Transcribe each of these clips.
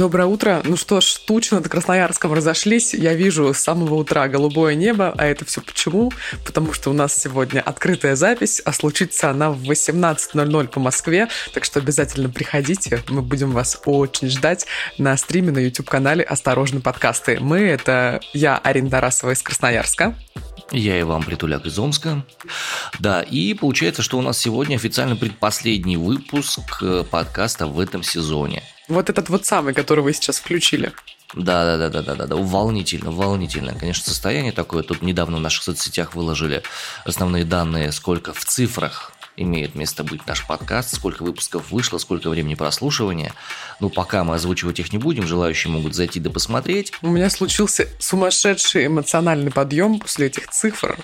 Доброе утро. Ну что ж, тучи над Красноярском разошлись. Я вижу с самого утра голубое небо. А это все почему? Потому что у нас сегодня открытая запись, а случится она в 18.00 по Москве. Так что обязательно приходите. Мы будем вас очень ждать на стриме на YouTube-канале «Осторожно, подкасты». Мы — это я, Арина Тарасова из Красноярска. Я Иван Притуляк из Омска. Да, и получается, что у нас сегодня официально предпоследний выпуск э, подкаста в этом сезоне. Вот этот вот самый, который вы сейчас включили. Да, да, да, да, да, да, волнительно, волнительно. Конечно, состояние такое. Тут недавно в наших соцсетях выложили основные данные, сколько в цифрах имеет место быть наш подкаст, сколько выпусков вышло, сколько времени прослушивания. Ну, пока мы озвучивать их не будем, желающие могут зайти да посмотреть. У меня случился сумасшедший эмоциональный подъем после этих цифр.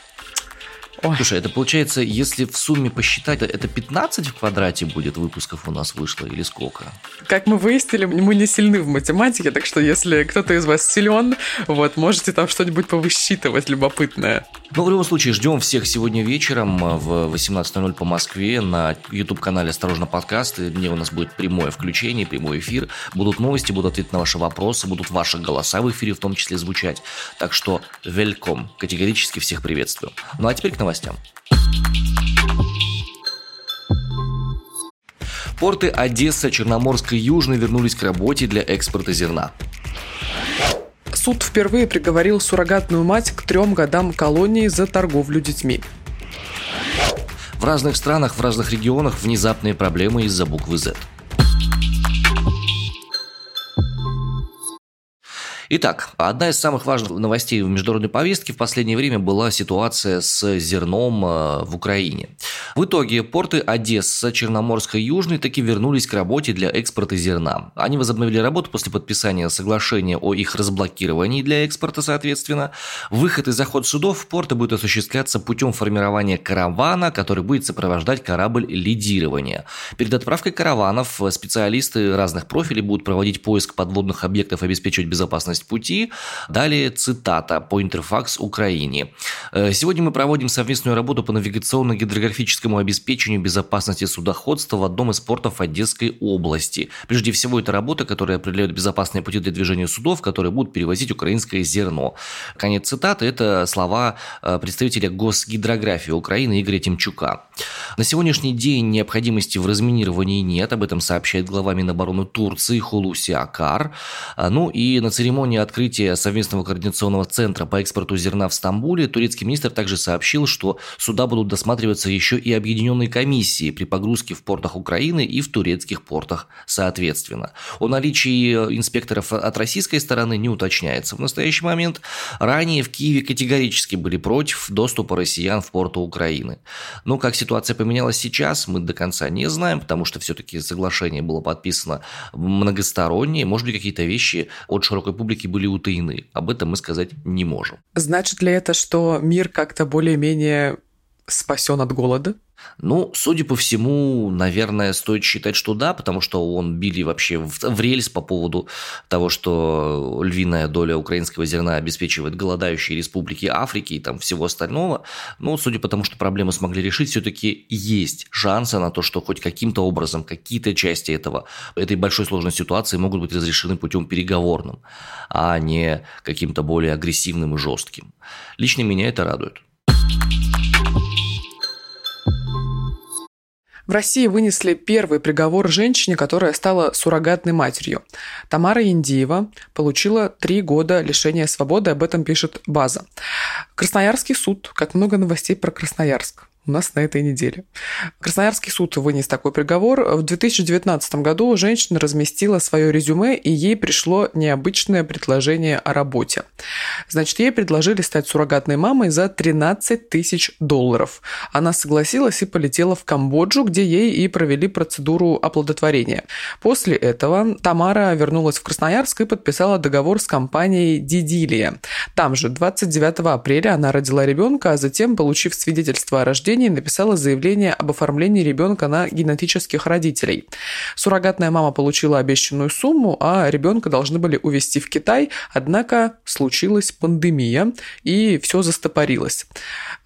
Ой. Слушай, это получается, если в сумме посчитать, это 15 в квадрате будет выпусков у нас вышло или сколько? Как мы выяснили, мы не сильны в математике, так что если кто-то из вас силен, вот, можете там что-нибудь повысчитывать любопытное. Ну, в любом случае, ждем всех сегодня вечером в 18.00 по Москве на YouTube-канале «Осторожно, подкасты», где у нас будет прямое включение, прямой эфир. Будут новости, будут ответы на ваши вопросы, будут ваши голоса в эфире в том числе звучать. Так что, welcome, категорически всех приветствую. Ну, а теперь к новостям. Порты Одесса, Черноморск и Южный вернулись к работе для экспорта зерна. Суд впервые приговорил суррогатную мать к трем годам колонии за торговлю детьми. В разных странах, в разных регионах внезапные проблемы из-за буквы Z. Итак, одна из самых важных новостей в международной повестке в последнее время была ситуация с зерном э, в Украине. В итоге порты Одесса, Черноморска и Южный таки вернулись к работе для экспорта зерна. Они возобновили работу после подписания соглашения о их разблокировании для экспорта, соответственно. Выход и заход судов в порты будет осуществляться путем формирования каравана, который будет сопровождать корабль лидирования. Перед отправкой караванов специалисты разных профилей будут проводить поиск подводных объектов, обеспечивать безопасность безопасность пути. Далее цитата по Интерфакс Украине. «Э, сегодня мы проводим совместную работу по навигационно-гидрографическому обеспечению безопасности судоходства в одном из портов Одесской области. Прежде всего, это работа, которая определяет безопасные пути для движения судов, которые будут перевозить украинское зерно. Конец цитаты – это слова э, представителя Госгидрографии Украины Игоря Тимчука. На сегодняшний день необходимости в разминировании нет, об этом сообщает глава Минобороны Турции Хулуси Акар. А, ну и на церемонии церемонии открытия совместного координационного центра по экспорту зерна в Стамбуле турецкий министр также сообщил, что суда будут досматриваться еще и объединенной комиссии при погрузке в портах Украины и в турецких портах соответственно. О наличии инспекторов от российской стороны не уточняется в настоящий момент. Ранее в Киеве категорически были против доступа россиян в порты Украины. Но как ситуация поменялась сейчас, мы до конца не знаем, потому что все-таки соглашение было подписано многостороннее. Может быть, какие-то вещи от широкой публики республики были утаены. Об этом мы сказать не можем. Значит ли это, что мир как-то более-менее спасен от голода? Ну, судя по всему, наверное, стоит считать, что да, потому что он били вообще в, в рельс по поводу того, что львиная доля украинского зерна обеспечивает голодающие республики Африки и там всего остального. Но, судя по тому, что проблемы смогли решить, все-таки есть шансы на то, что хоть каким-то образом какие-то части этого, этой большой сложной ситуации могут быть разрешены путем переговорным, а не каким-то более агрессивным и жестким. Лично меня это радует. В России вынесли первый приговор женщине, которая стала суррогатной матерью. Тамара Индиева получила три года лишения свободы, об этом пишет база. Красноярский суд, как много новостей про Красноярск у нас на этой неделе. Красноярский суд вынес такой приговор. В 2019 году женщина разместила свое резюме, и ей пришло необычное предложение о работе. Значит, ей предложили стать суррогатной мамой за 13 тысяч долларов. Она согласилась и полетела в Камбоджу, где ей и провели процедуру оплодотворения. После этого Тамара вернулась в Красноярск и подписала договор с компанией «Дидилия». Там же 29 апреля она родила ребенка, а затем, получив свидетельство о рождении, учреждений написала заявление об оформлении ребенка на генетических родителей. Суррогатная мама получила обещанную сумму, а ребенка должны были увезти в Китай, однако случилась пандемия, и все застопорилось.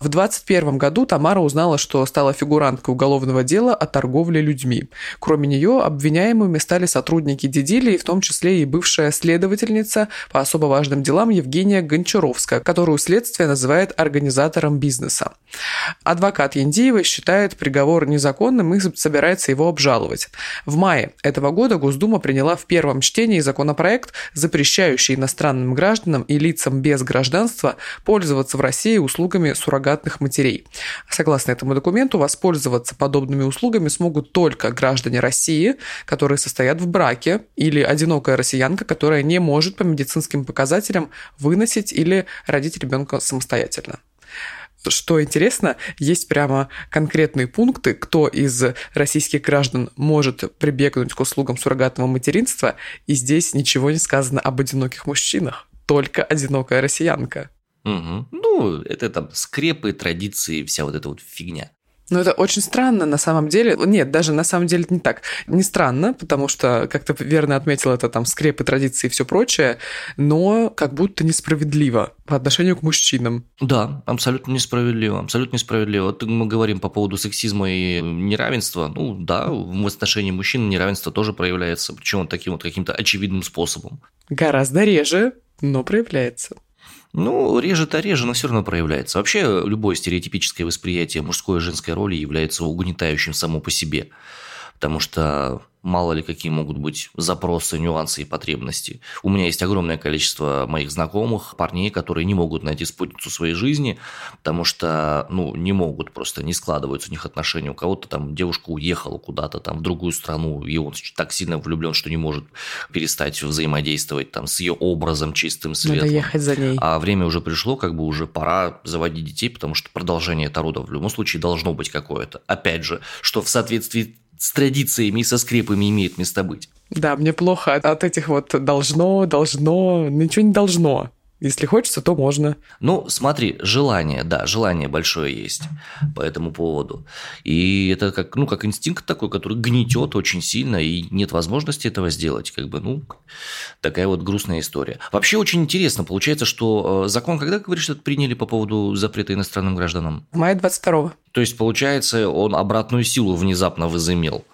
В 2021 году Тамара узнала, что стала фигуранткой уголовного дела о торговле людьми. Кроме нее, обвиняемыми стали сотрудники Дидили, в том числе и бывшая следовательница по особо важным делам Евгения Гончаровская, которую следствие называет организатором бизнеса. Адвокат Яндиева считает приговор незаконным и собирается его обжаловать. В мае этого года Госдума приняла в первом чтении законопроект, запрещающий иностранным гражданам и лицам без гражданства пользоваться в России услугами суррогатных матерей. Согласно этому документу, воспользоваться подобными услугами смогут только граждане России, которые состоят в браке, или одинокая россиянка, которая не может по медицинским показателям выносить или родить ребенка самостоятельно что интересно, есть прямо конкретные пункты, кто из российских граждан может прибегнуть к услугам суррогатного материнства, и здесь ничего не сказано об одиноких мужчинах, только одинокая россиянка. Угу. Ну, это там скрепы, традиции, вся вот эта вот фигня. Ну, это очень странно на самом деле. Нет, даже на самом деле это не так. Не странно, потому что, как ты верно отметил, это там скрепы, традиции и все прочее, но как будто несправедливо по отношению к мужчинам. Да, абсолютно несправедливо, абсолютно несправедливо. Вот мы говорим по поводу сексизма и неравенства. Ну, да, в отношении мужчин неравенство тоже проявляется, причем таким вот каким-то очевидным способом. Гораздо реже, но проявляется. Ну, реже-то реже, но все равно проявляется. Вообще, любое стереотипическое восприятие мужской и женской роли является угнетающим само по себе. Потому что мало ли какие могут быть запросы, нюансы и потребности. У меня есть огромное количество моих знакомых, парней, которые не могут найти спутницу своей жизни, потому что, ну, не могут просто, не складываются у них отношения. У кого-то там девушка уехала куда-то там в другую страну, и он так сильно влюблен, что не может перестать взаимодействовать там с ее образом чистым, светлым. Надо ехать за ней. А время уже пришло, как бы уже пора заводить детей, потому что продолжение это рода в любом случае должно быть какое-то. Опять же, что в соответствии с традициями и со скрепами имеет место быть. Да, мне плохо от этих вот должно, должно, ничего не должно. Если хочется, то можно. Ну, смотри, желание, да, желание большое есть по этому поводу. И это как, ну, как инстинкт такой, который гнетет очень сильно, и нет возможности этого сделать. Как бы, ну, такая вот грустная история. Вообще очень интересно. Получается, что э, закон, когда, говоришь, что приняли по поводу запрета иностранным гражданам? В мае 22-го. То есть, получается, он обратную силу внезапно возымел.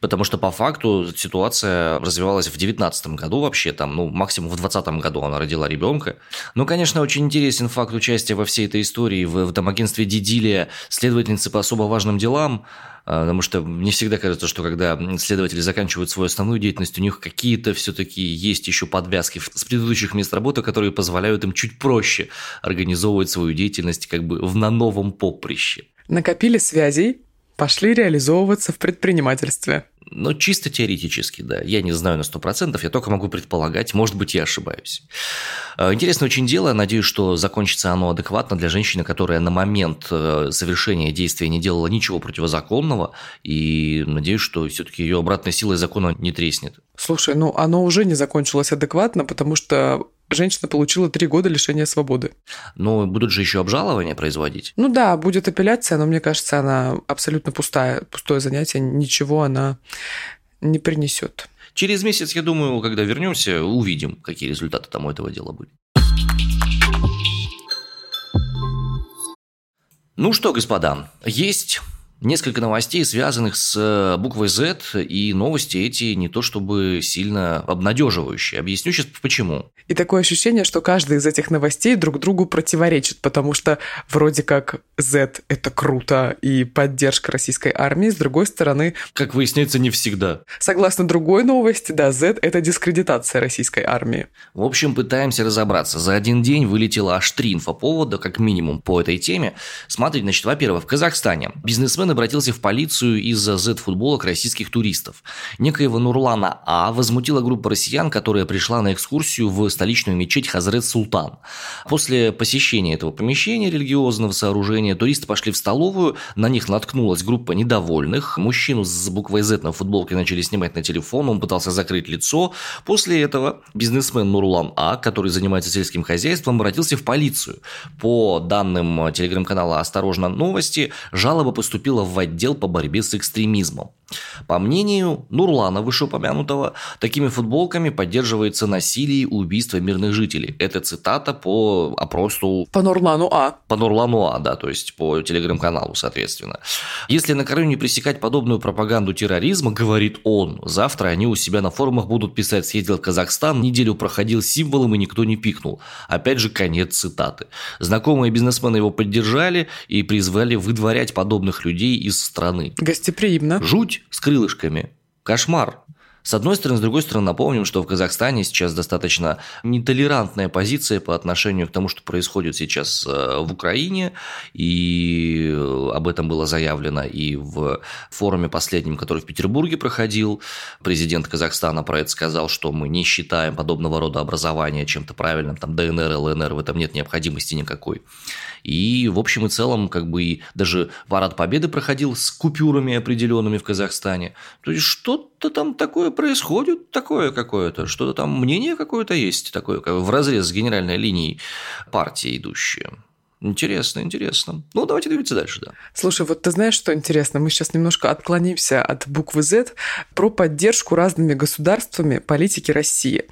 Потому что по факту ситуация развивалась в 2019 году вообще, там, ну, максимум в 2020 году она родила ребенка. Ну, конечно, очень интересен факт участия во всей этой истории в, в там, агентстве Дидилия следовательницы по особо важным делам, а, потому что мне всегда кажется, что когда следователи заканчивают свою основную деятельность, у них какие-то все-таки есть еще подвязки с предыдущих мест работы, которые позволяют им чуть проще организовывать свою деятельность как бы в на новом поприще. Накопили связей, пошли реализовываться в предпринимательстве. Но чисто теоретически, да. Я не знаю на 100%, я только могу предполагать, может быть, я ошибаюсь. Э, интересное очень дело, надеюсь, что закончится оно адекватно для женщины, которая на момент э, совершения действия не делала ничего противозаконного, и надеюсь, что все-таки ее обратной силой закона не треснет. Слушай, ну оно уже не закончилось адекватно, потому что женщина получила три года лишения свободы. Но будут же еще обжалования производить. Ну да, будет апелляция, но мне кажется, она абсолютно пустая, пустое занятие, ничего она не принесет. Через месяц, я думаю, когда вернемся, увидим, какие результаты там у этого дела были. Ну что, господа, есть Несколько новостей, связанных с э, буквой Z, и новости эти не то чтобы сильно обнадеживающие. Объясню сейчас почему. И такое ощущение, что каждый из этих новостей друг другу противоречит, потому что вроде как Z – это круто и поддержка российской армии, с другой стороны… Как выясняется, не всегда. Согласно другой новости, да, Z – это дискредитация российской армии. В общем, пытаемся разобраться. За один день вылетело аж три инфоповода, как минимум, по этой теме. Смотрите, значит, во-первых, в Казахстане бизнесмен бизнесмен обратился в полицию из-за Z-футболок российских туристов. Некоего Нурлана А возмутила группа россиян, которая пришла на экскурсию в столичную мечеть Хазрет Султан. После посещения этого помещения религиозного сооружения туристы пошли в столовую, на них наткнулась группа недовольных. Мужчину с буквой Z на футболке начали снимать на телефон, он пытался закрыть лицо. После этого бизнесмен Нурлан А, который занимается сельским хозяйством, обратился в полицию. По данным телеграм-канала «Осторожно, новости», жалоба поступила в отдел по борьбе с экстремизмом. По мнению Нурлана, вышеупомянутого, такими футболками поддерживается насилие и убийство мирных жителей. Это цитата по опросу... По Нурлану А. По Нурлану А, да, то есть по телеграм-каналу, соответственно. Если на корню не пресекать подобную пропаганду терроризма, говорит он, завтра они у себя на форумах будут писать «Съездил в Казахстан, неделю проходил символом и никто не пикнул». Опять же, конец цитаты. Знакомые бизнесмены его поддержали и призвали выдворять подобных людей из страны. Гостеприимно. Жуть с крылышками. Кошмар. С одной стороны, с другой стороны, напомним, что в Казахстане сейчас достаточно нетолерантная позиция по отношению к тому, что происходит сейчас э, в Украине, и об этом было заявлено и в форуме последнем, который в Петербурге проходил. Президент Казахстана про это сказал, что мы не считаем подобного рода образования чем-то правильным, там ДНР, ЛНР, в этом нет необходимости никакой. И в общем и целом, как бы и даже парад Победы проходил с купюрами определенными в Казахстане. То есть что-то там такое происходит, такое какое-то, что-то там мнение какое-то есть, такое в разрез с генеральной линией партии идущее. Интересно, интересно. Ну, давайте двигаться дальше, да. Слушай, вот ты знаешь, что интересно? Мы сейчас немножко отклонимся от буквы Z про поддержку разными государствами политики России.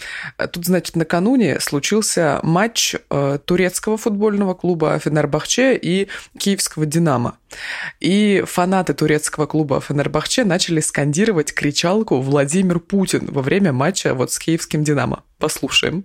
Тут, значит, накануне случился матч э, турецкого футбольного клуба Фенербахче и киевского «Динамо». И фанаты турецкого клуба Фенербахче начали скандировать кричалку «Владимир Путин» во время матча вот с киевским «Динамо». Послушаем.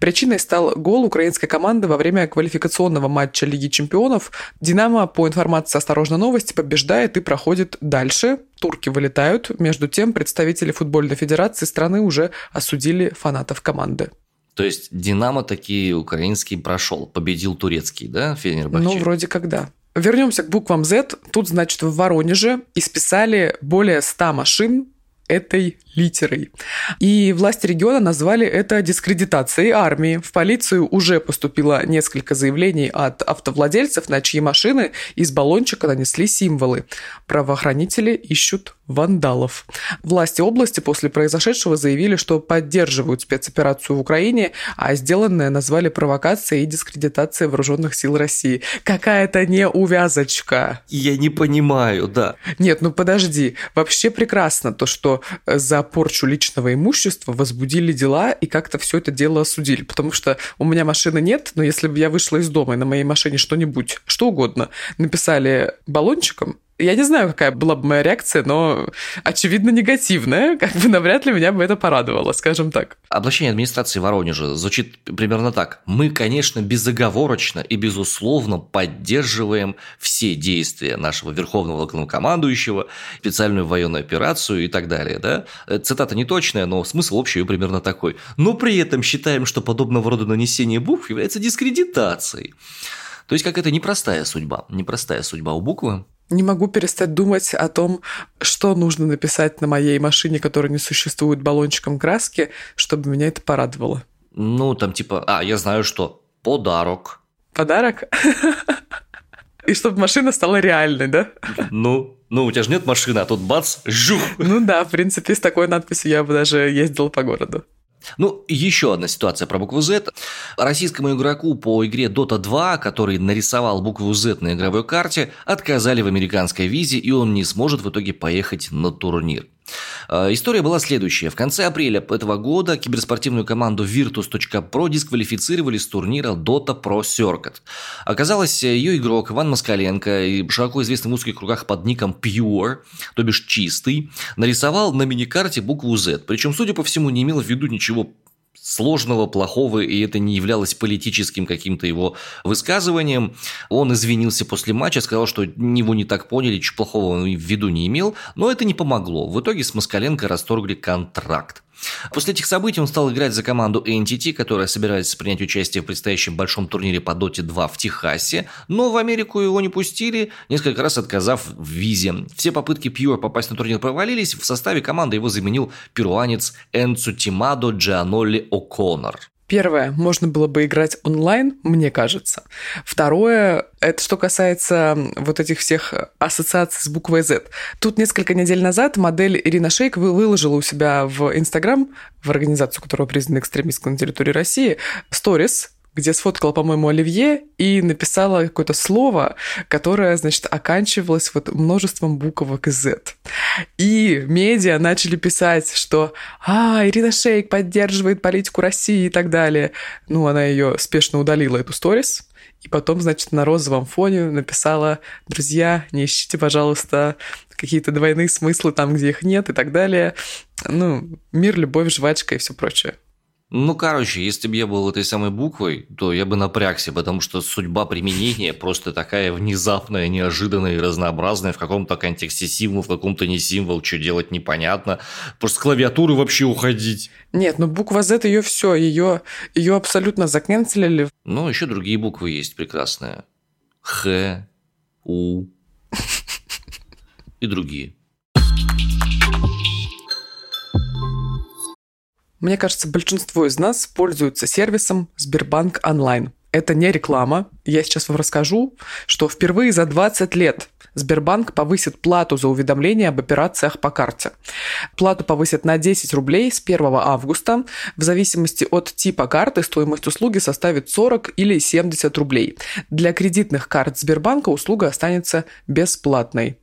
Причиной стал гол украинской команды во время квалификационного матча Лиги чемпионов. «Динамо», по информации «Осторожно новости», побеждает и проходит дальше. Турки вылетают. Между тем, представители футбольной федерации страны уже осудили фанатов команды. То есть «Динамо» такие украинский прошел, победил турецкий, да, Фенербахче? Ну, вроде как да. Вернемся к буквам Z. Тут, значит, в Воронеже исписали более 100 машин этой литерой. И власти региона назвали это дискредитацией армии. В полицию уже поступило несколько заявлений от автовладельцев, на чьи машины из баллончика нанесли символы. Правоохранители ищут вандалов. Власти области после произошедшего заявили, что поддерживают спецоперацию в Украине, а сделанное назвали провокацией и дискредитацией вооруженных сил России. Какая-то неувязочка. Я не понимаю, да. Нет, ну подожди. Вообще прекрасно то, что порчу личного имущества возбудили дела и как-то все это дело осудили. Потому что у меня машины нет, но если бы я вышла из дома и на моей машине что-нибудь, что угодно, написали баллончиком, я не знаю, какая была бы моя реакция, но очевидно негативная. Как бы навряд ли меня бы это порадовало, скажем так. Обращение администрации Воронежа звучит примерно так. Мы, конечно, безоговорочно и безусловно поддерживаем все действия нашего верховного главнокомандующего, специальную военную операцию и так далее. Да? Цитата не точная, но смысл общий примерно такой. Но при этом считаем, что подобного рода нанесение букв является дискредитацией. То есть, как это непростая судьба. Непростая судьба у буквы. Не могу перестать думать о том, что нужно написать на моей машине, которая не существует, баллончиком краски, чтобы меня это порадовало. Ну, там типа, а, я знаю, что подарок. Подарок? И чтобы машина стала реальной, да? Ну, ну, у тебя же нет машины, а тут бац, жух. Ну да, в принципе, с такой надписью я бы даже ездила по городу. Ну, еще одна ситуация про букву Z. Российскому игроку по игре Dota 2, который нарисовал букву Z на игровой карте, отказали в американской визе, и он не сможет в итоге поехать на турнир. Э, история была следующая. В конце апреля этого года киберспортивную команду Virtus.pro дисквалифицировали с турнира Dota Pro Circuit. Оказалось, ее игрок Иван Москаленко, широко известный в узких кругах под ником Pure, то бишь чистый, нарисовал на миникарте букву Z. Причем, судя по всему, не имел в виду ничего сложного, плохого, и это не являлось политическим каким-то его высказыванием. Он извинился после матча, сказал, что его не так поняли, ничего плохого он в виду не имел, но это не помогло. В итоге с Москаленко расторгли контракт. После этих событий он стал играть за команду NTT, которая собирается принять участие в предстоящем большом турнире по Dota 2 в Техасе, но в Америку его не пустили, несколько раз отказав в визе. Все попытки Pure попасть на турнир провалились, в составе команды его заменил перуанец Энцу Тимадо Джианолли О'Коннор. Первое, можно было бы играть онлайн, мне кажется. Второе, это что касается вот этих всех ассоциаций с буквой Z. Тут несколько недель назад модель Ирина Шейк выложила у себя в Инстаграм, в организацию, которая признана экстремистской на территории России, сторис где сфоткала, по-моему, Оливье и написала какое-то слово, которое, значит, оканчивалось вот множеством буквок Z. И медиа начали писать, что «А, Ирина Шейк поддерживает политику России» и так далее. Ну, она ее спешно удалила, эту сторис, и потом, значит, на розовом фоне написала «Друзья, не ищите, пожалуйста, какие-то двойные смыслы там, где их нет» и так далее. Ну, мир, любовь, жвачка и все прочее. Ну, короче, если бы я был этой самой буквой, то я бы напрягся, потому что судьба применения просто такая внезапная, неожиданная и разнообразная в каком-то контексте символ, в каком-то не символ, что делать непонятно. Просто с клавиатуры вообще уходить. Нет, ну буква Z ее все, ее, ее абсолютно заканцелили. Ну, еще другие буквы есть прекрасные. Х, У и другие. Мне кажется, большинство из нас пользуются сервисом Сбербанк онлайн. Это не реклама. Я сейчас вам расскажу, что впервые за 20 лет Сбербанк повысит плату за уведомления об операциях по карте. Плату повысят на 10 рублей с 1 августа. В зависимости от типа карты стоимость услуги составит 40 или 70 рублей. Для кредитных карт Сбербанка услуга останется бесплатной.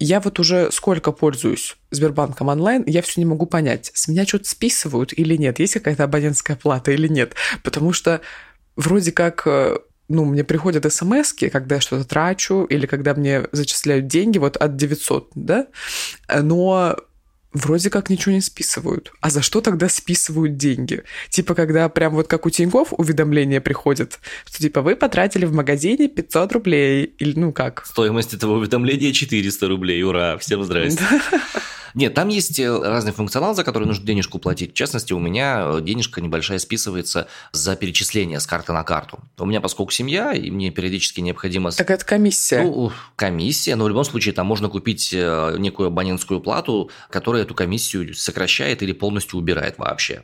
Я вот уже сколько пользуюсь Сбербанком онлайн, я все не могу понять, с меня что-то списывают или нет, есть какая-то абонентская плата или нет. Потому что вроде как э, ну, мне приходят смс когда я что-то трачу, или когда мне зачисляют деньги, вот от 900, да, но вроде как ничего не списывают. А за что тогда списывают деньги? Типа, когда прям вот как у Тинькофф уведомление приходит, что типа вы потратили в магазине 500 рублей, или ну как? Стоимость этого уведомления 400 рублей, ура, всем здрасте. Нет, там есть э, разный функционал, за который нужно денежку платить. В частности, у меня э, денежка небольшая списывается за перечисление с карты на карту. У меня, поскольку семья, и мне периодически необходимо... Так это комиссия. Ну, комиссия, но в любом случае там можно купить э, некую абонентскую плату, которая эту комиссию сокращает или полностью убирает вообще.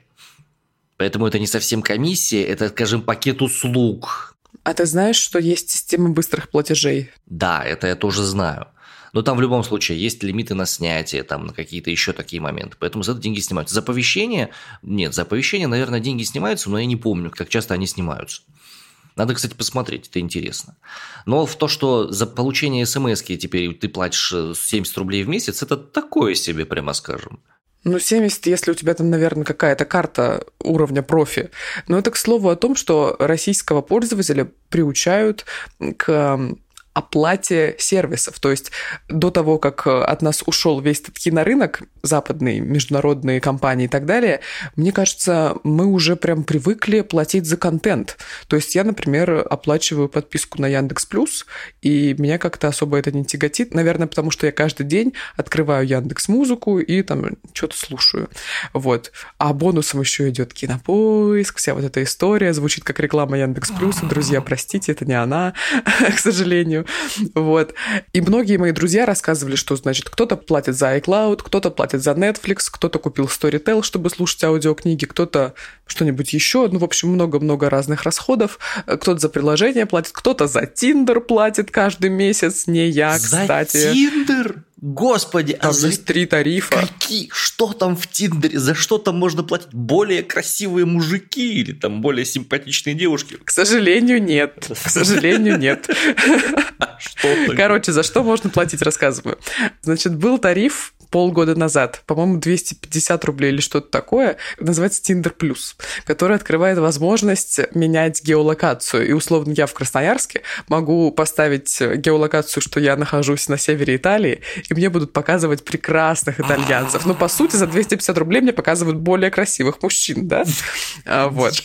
Поэтому это не совсем комиссия, это, скажем, пакет услуг. А ты знаешь, что есть система быстрых платежей? Да, это я тоже знаю. Но там в любом случае есть лимиты на снятие, там на какие-то еще такие моменты. Поэтому за это деньги снимаются. За оповещение? Нет, за оповещение, наверное, деньги снимаются, но я не помню, как часто они снимаются. Надо, кстати, посмотреть, это интересно. Но в то, что за получение смс теперь ты платишь 70 рублей в месяц, это такое себе, прямо скажем. Ну, 70, если у тебя там, наверное, какая-то карта уровня профи. Но это к слову о том, что российского пользователя приучают к оплате сервисов. То есть до того, как э, от нас ушел весь этот кинорынок, западные международные компании и так далее, мне кажется, мы уже прям привыкли платить за контент. То есть я, например, оплачиваю подписку на Яндекс Плюс, и меня как-то особо это не тяготит. Наверное, потому что я каждый день открываю Яндекс Музыку и там что-то слушаю. Вот. А бонусом еще идет кинопоиск, вся вот эта история звучит как реклама Яндекс Плюс. Друзья, простите, это не она, к сожалению. Вот. И многие мои друзья рассказывали, что, значит, кто-то платит за iCloud, кто-то платит за Netflix, кто-то купил Storytel, чтобы слушать аудиокниги, кто-то что-нибудь еще. Ну, в общем, много-много разных расходов. Кто-то за приложение платит, кто-то за Tinder платит каждый месяц. Не я, кстати. За Tinder? Господи, там а за... есть три тарифа. Какие? Что там в Тиндере? За что там можно платить? Более красивые мужики или там более симпатичные девушки? К сожалению, нет. К сожалению, нет. Короче, за что можно платить, рассказываю. Значит, был тариф полгода назад, по-моему, 250 рублей или что-то такое, называется Tinder Plus, который открывает возможность менять геолокацию. И условно я в Красноярске могу поставить геолокацию, что я нахожусь на севере Италии, и мне будут показывать прекрасных итальянцев. Но, по сути, за 250 рублей мне показывают более красивых мужчин, да? А, вот.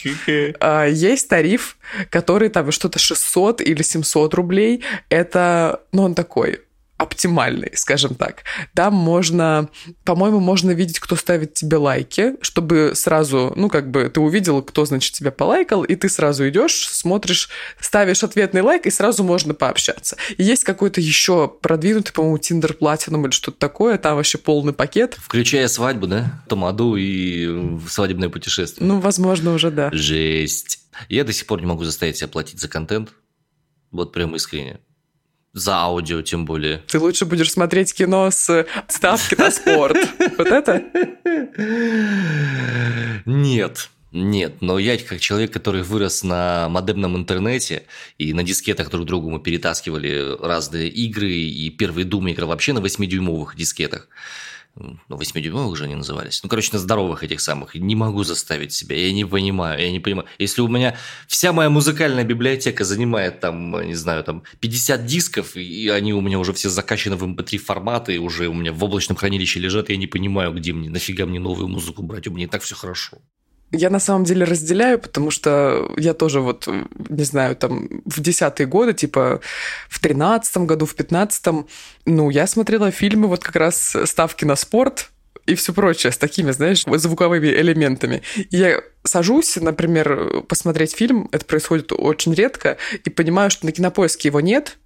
А, есть тариф, который там что-то 600 или 700 рублей. Это, ну, он такой оптимальный, скажем так. Там можно, по-моему, можно видеть, кто ставит тебе лайки, чтобы сразу, ну, как бы ты увидел, кто, значит, тебя полайкал, и ты сразу идешь, смотришь, ставишь ответный лайк, и сразу можно пообщаться. И есть какой-то еще продвинутый, по-моему, Tinder Platinum или что-то такое, там вообще полный пакет. Включая свадьбу, да? Тамаду и свадебное путешествие. Ну, возможно, уже да. Жесть. Я до сих пор не могу заставить себя платить за контент. Вот прям искренне. За аудио, тем более. Ты лучше будешь смотреть кино с ставки на спорт. Вот это? Нет. Нет, но я как человек, который вырос на модемном интернете, и на дискетах друг другу мы перетаскивали разные игры, и первый Doom играл вообще на 8-дюймовых дискетах 8-дюймовых уже они назывались. Ну, короче, на здоровых этих самых. Не могу заставить себя. Я не понимаю, я не понимаю. Если у меня вся моя музыкальная библиотека занимает там, не знаю, там 50 дисков, и они у меня уже все закачаны в MP3 эм форматы, уже у меня в облачном хранилище лежат, я не понимаю, где мне, нафига мне новую музыку брать, у меня и так все хорошо. Я на самом деле разделяю, потому что я тоже вот, не знаю, там в десятые годы, типа в тринадцатом году, в пятнадцатом, ну, я смотрела фильмы вот как раз ставки на спорт, и все прочее с такими, знаешь, звуковыми элементами. Я сажусь, например, посмотреть фильм, это происходит очень редко, и понимаю, что на кинопоиске его нет,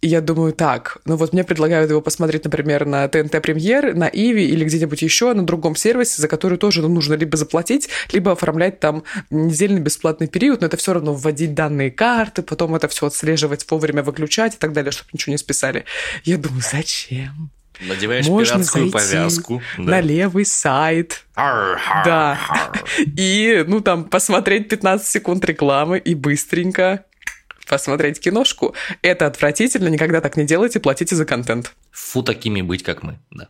и я думаю, так, ну вот мне предлагают его посмотреть, например, на ТНТ Премьер, на Иви или где-нибудь еще, на другом сервисе, за который тоже ну, нужно либо заплатить, либо оформлять там недельный бесплатный период, но это все равно вводить данные карты, потом это все отслеживать, вовремя выключать и так далее, чтобы ничего не списали. Я думаю, зачем? Надеваешь Можно пиратскую повязку. Да. На левый сайт. Ар, ар, да. Ар. И, ну, там, посмотреть 15 секунд рекламы и быстренько посмотреть киношку. Это отвратительно, никогда так не делайте, платите за контент. Фу, такими быть, как мы, да.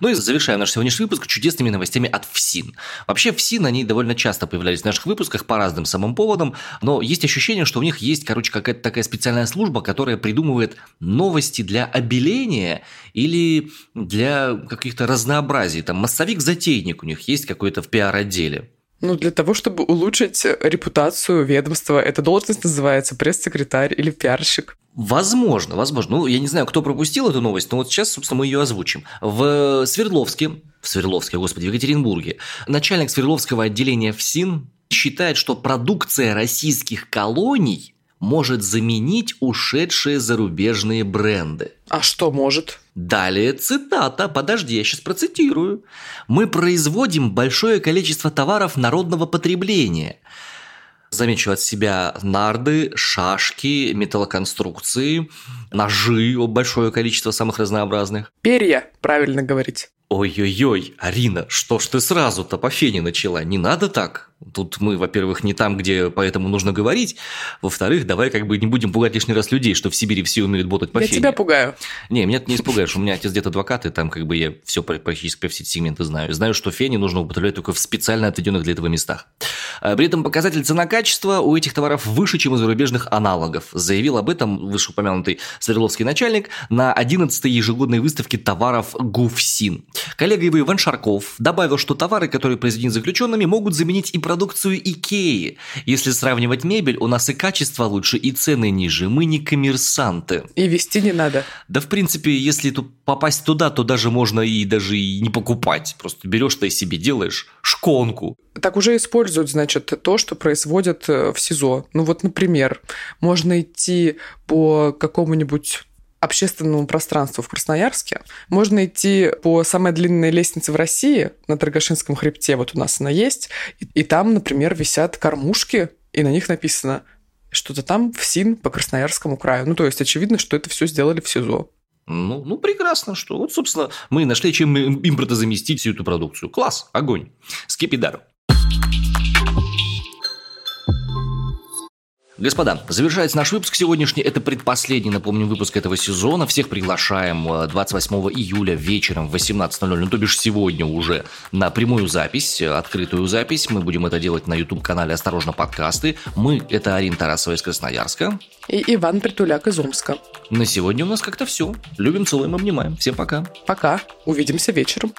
Ну и завершаем наш сегодняшний выпуск чудесными новостями от ФСИН. Вообще ФСИН, они довольно часто появлялись в наших выпусках по разным самым поводам, но есть ощущение, что у них есть, короче, какая-то такая специальная служба, которая придумывает новости для обеления или для каких-то разнообразий. Там массовик-затейник у них есть какой-то в пиар-отделе. Ну, для того, чтобы улучшить репутацию ведомства, эта должность называется пресс-секретарь или пиарщик. Возможно, возможно. Ну, я не знаю, кто пропустил эту новость, но вот сейчас, собственно, мы ее озвучим. В Свердловске, в Свердловске, господи, в Екатеринбурге, начальник Свердловского отделения ФСИН считает, что продукция российских колоний может заменить ушедшие зарубежные бренды. А что может? Далее цитата, подожди, я сейчас процитирую. «Мы производим большое количество товаров народного потребления». Замечу от себя нарды, шашки, металлоконструкции, ножи, большое количество самых разнообразных. Перья, правильно говорить. Ой-ой-ой, Арина, что ж ты сразу-то по фене начала? Не надо так. Тут мы, во-первых, не там, где поэтому нужно говорить. Во-вторых, давай как бы не будем пугать лишний раз людей, что в Сибири все умеют ботать по я фене. Тебя пугаю. Не, меня ты не испугаешь. У меня отец дед адвокат, и там как бы я все практически все сегменты знаю. Знаю, что фени нужно употреблять только в специально отведенных для этого местах. А при этом показатель цена-качество у этих товаров выше, чем у зарубежных аналогов. Заявил об этом вышеупомянутый Свердловский начальник на 11-й ежегодной выставке товаров ГУФСИН. Коллега его Иван Шарков добавил, что товары, которые произведены заключенными, могут заменить и продукцию Икеи. Если сравнивать мебель, у нас и качество лучше, и цены ниже. Мы не коммерсанты. И вести не надо. Да, в принципе, если тут попасть туда, то даже можно и даже и не покупать. Просто берешь-то и себе делаешь шконку. Так уже используют, значит, то, что производят э, в СИЗО. Ну вот, например, можно идти по какому-нибудь общественному пространству в Красноярске. Можно идти по самой длинной лестнице в России, на Торгашинском хребте, вот у нас она есть, и, и там, например, висят кормушки, и на них написано что-то там в СИН по Красноярскому краю. Ну, то есть очевидно, что это все сделали в СИЗО. Ну, ну, прекрасно, что вот, собственно, мы нашли, чем импортозаместить всю эту продукцию. Класс, огонь. Скипидар. Господа, завершается наш выпуск сегодняшний. Это предпоследний, напомню, выпуск этого сезона. Всех приглашаем 28 э, июля вечером в 18.00, ну то бишь сегодня уже, на прямую запись, э, открытую запись. Мы будем это делать на YouTube-канале «Осторожно, подкасты». Мы – это Арина Тарасова из Красноярска. И Иван Притуляк из Омска. На сегодня у нас как-то все. Любим, целуем, обнимаем. Всем пока. Пока. Увидимся вечером.